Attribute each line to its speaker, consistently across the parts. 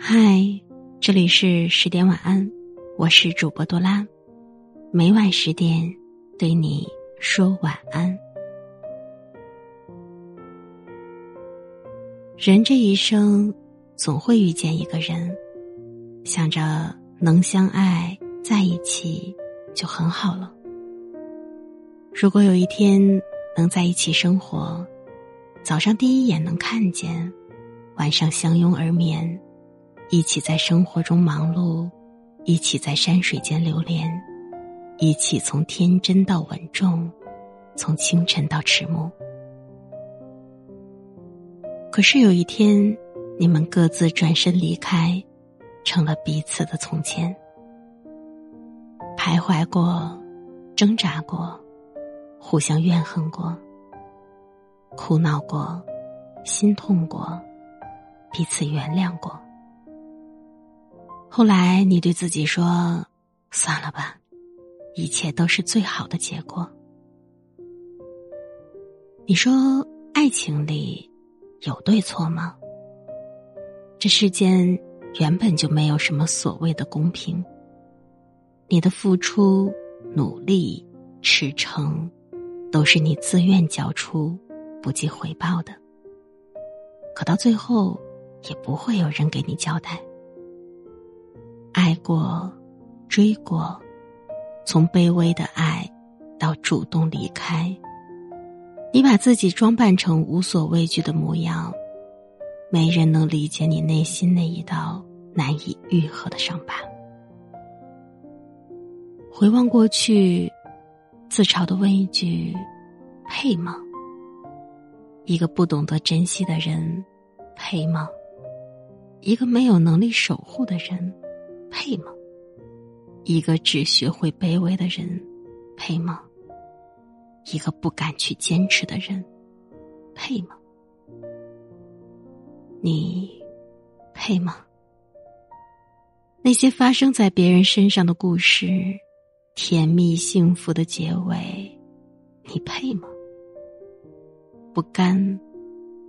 Speaker 1: 嗨，这里是十点晚安，我是主播多拉，每晚十点对你说晚安。人这一生总会遇见一个人，想着能相爱在一起就很好了。如果有一天能在一起生活，早上第一眼能看见，晚上相拥而眠。一起在生活中忙碌，一起在山水间流连，一起从天真到稳重，从清晨到迟暮。可是有一天，你们各自转身离开，成了彼此的从前。徘徊过，挣扎过，互相怨恨过，哭闹过，心痛过，彼此原谅过。后来，你对自己说：“算了吧，一切都是最好的结果。”你说，爱情里有对错吗？这世间原本就没有什么所谓的公平。你的付出、努力、赤诚，都是你自愿交出、不计回报的。可到最后，也不会有人给你交代。爱过，追过，从卑微的爱到主动离开，你把自己装扮成无所畏惧的模样，没人能理解你内心那一道难以愈合的伤疤。回望过去，自嘲的问一句：配吗？一个不懂得珍惜的人，配吗？一个没有能力守护的人。配吗？一个只学会卑微的人，配吗？一个不敢去坚持的人，配吗？你配吗？那些发生在别人身上的故事，甜蜜幸福的结尾，你配吗？不甘，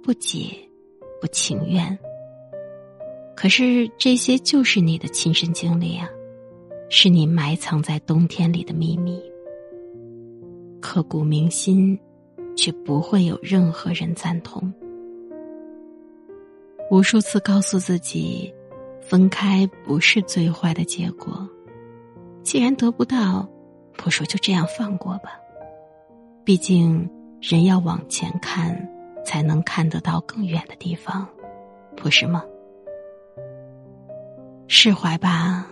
Speaker 1: 不解，不情愿。可是这些就是你的亲身经历啊，是你埋藏在冬天里的秘密，刻骨铭心，却不会有任何人赞同。无数次告诉自己，分开不是最坏的结果，既然得不到，不如就这样放过吧。毕竟人要往前看，才能看得到更远的地方，不是吗？释怀吧，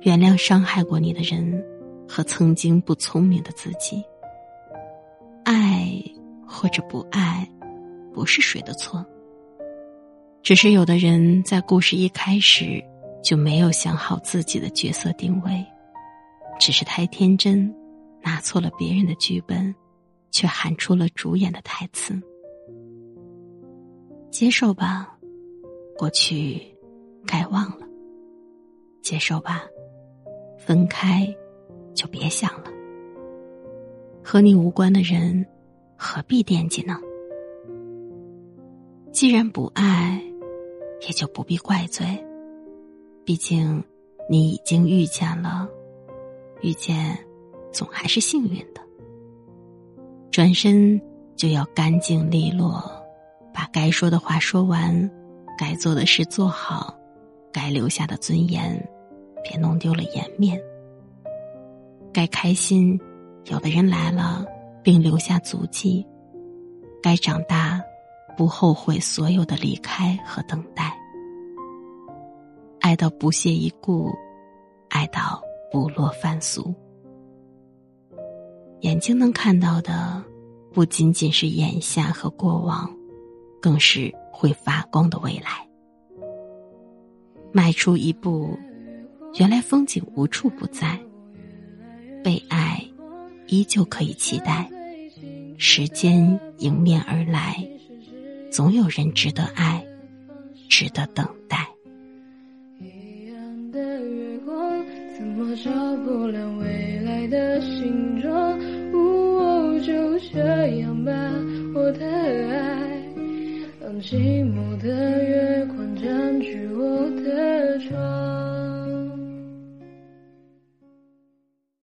Speaker 1: 原谅伤害过你的人和曾经不聪明的自己。爱或者不爱，不是谁的错。只是有的人在故事一开始就没有想好自己的角色定位，只是太天真，拿错了别人的剧本，却喊出了主演的台词。接受吧，过去该忘了。接受吧，分开就别想了。和你无关的人，何必惦记呢？既然不爱，也就不必怪罪。毕竟你已经遇见了，遇见总还是幸运的。转身就要干净利落，把该说的话说完，该做的事做好，该留下的尊严。别弄丢了颜面。该开心，有的人来了，并留下足迹；该长大，不后悔所有的离开和等待。爱到不屑一顾，爱到不落凡俗。眼睛能看到的，不仅仅是眼下和过往，更是会发光的未来。迈出一步。原来风景无处不在，被爱依旧可以期待。时间迎面而来，总有人值得爱，值得等待。
Speaker 2: 一样的月光，怎么照不亮未来的形状？呜，就这样吧，我的爱，让寂寞的月光占据我的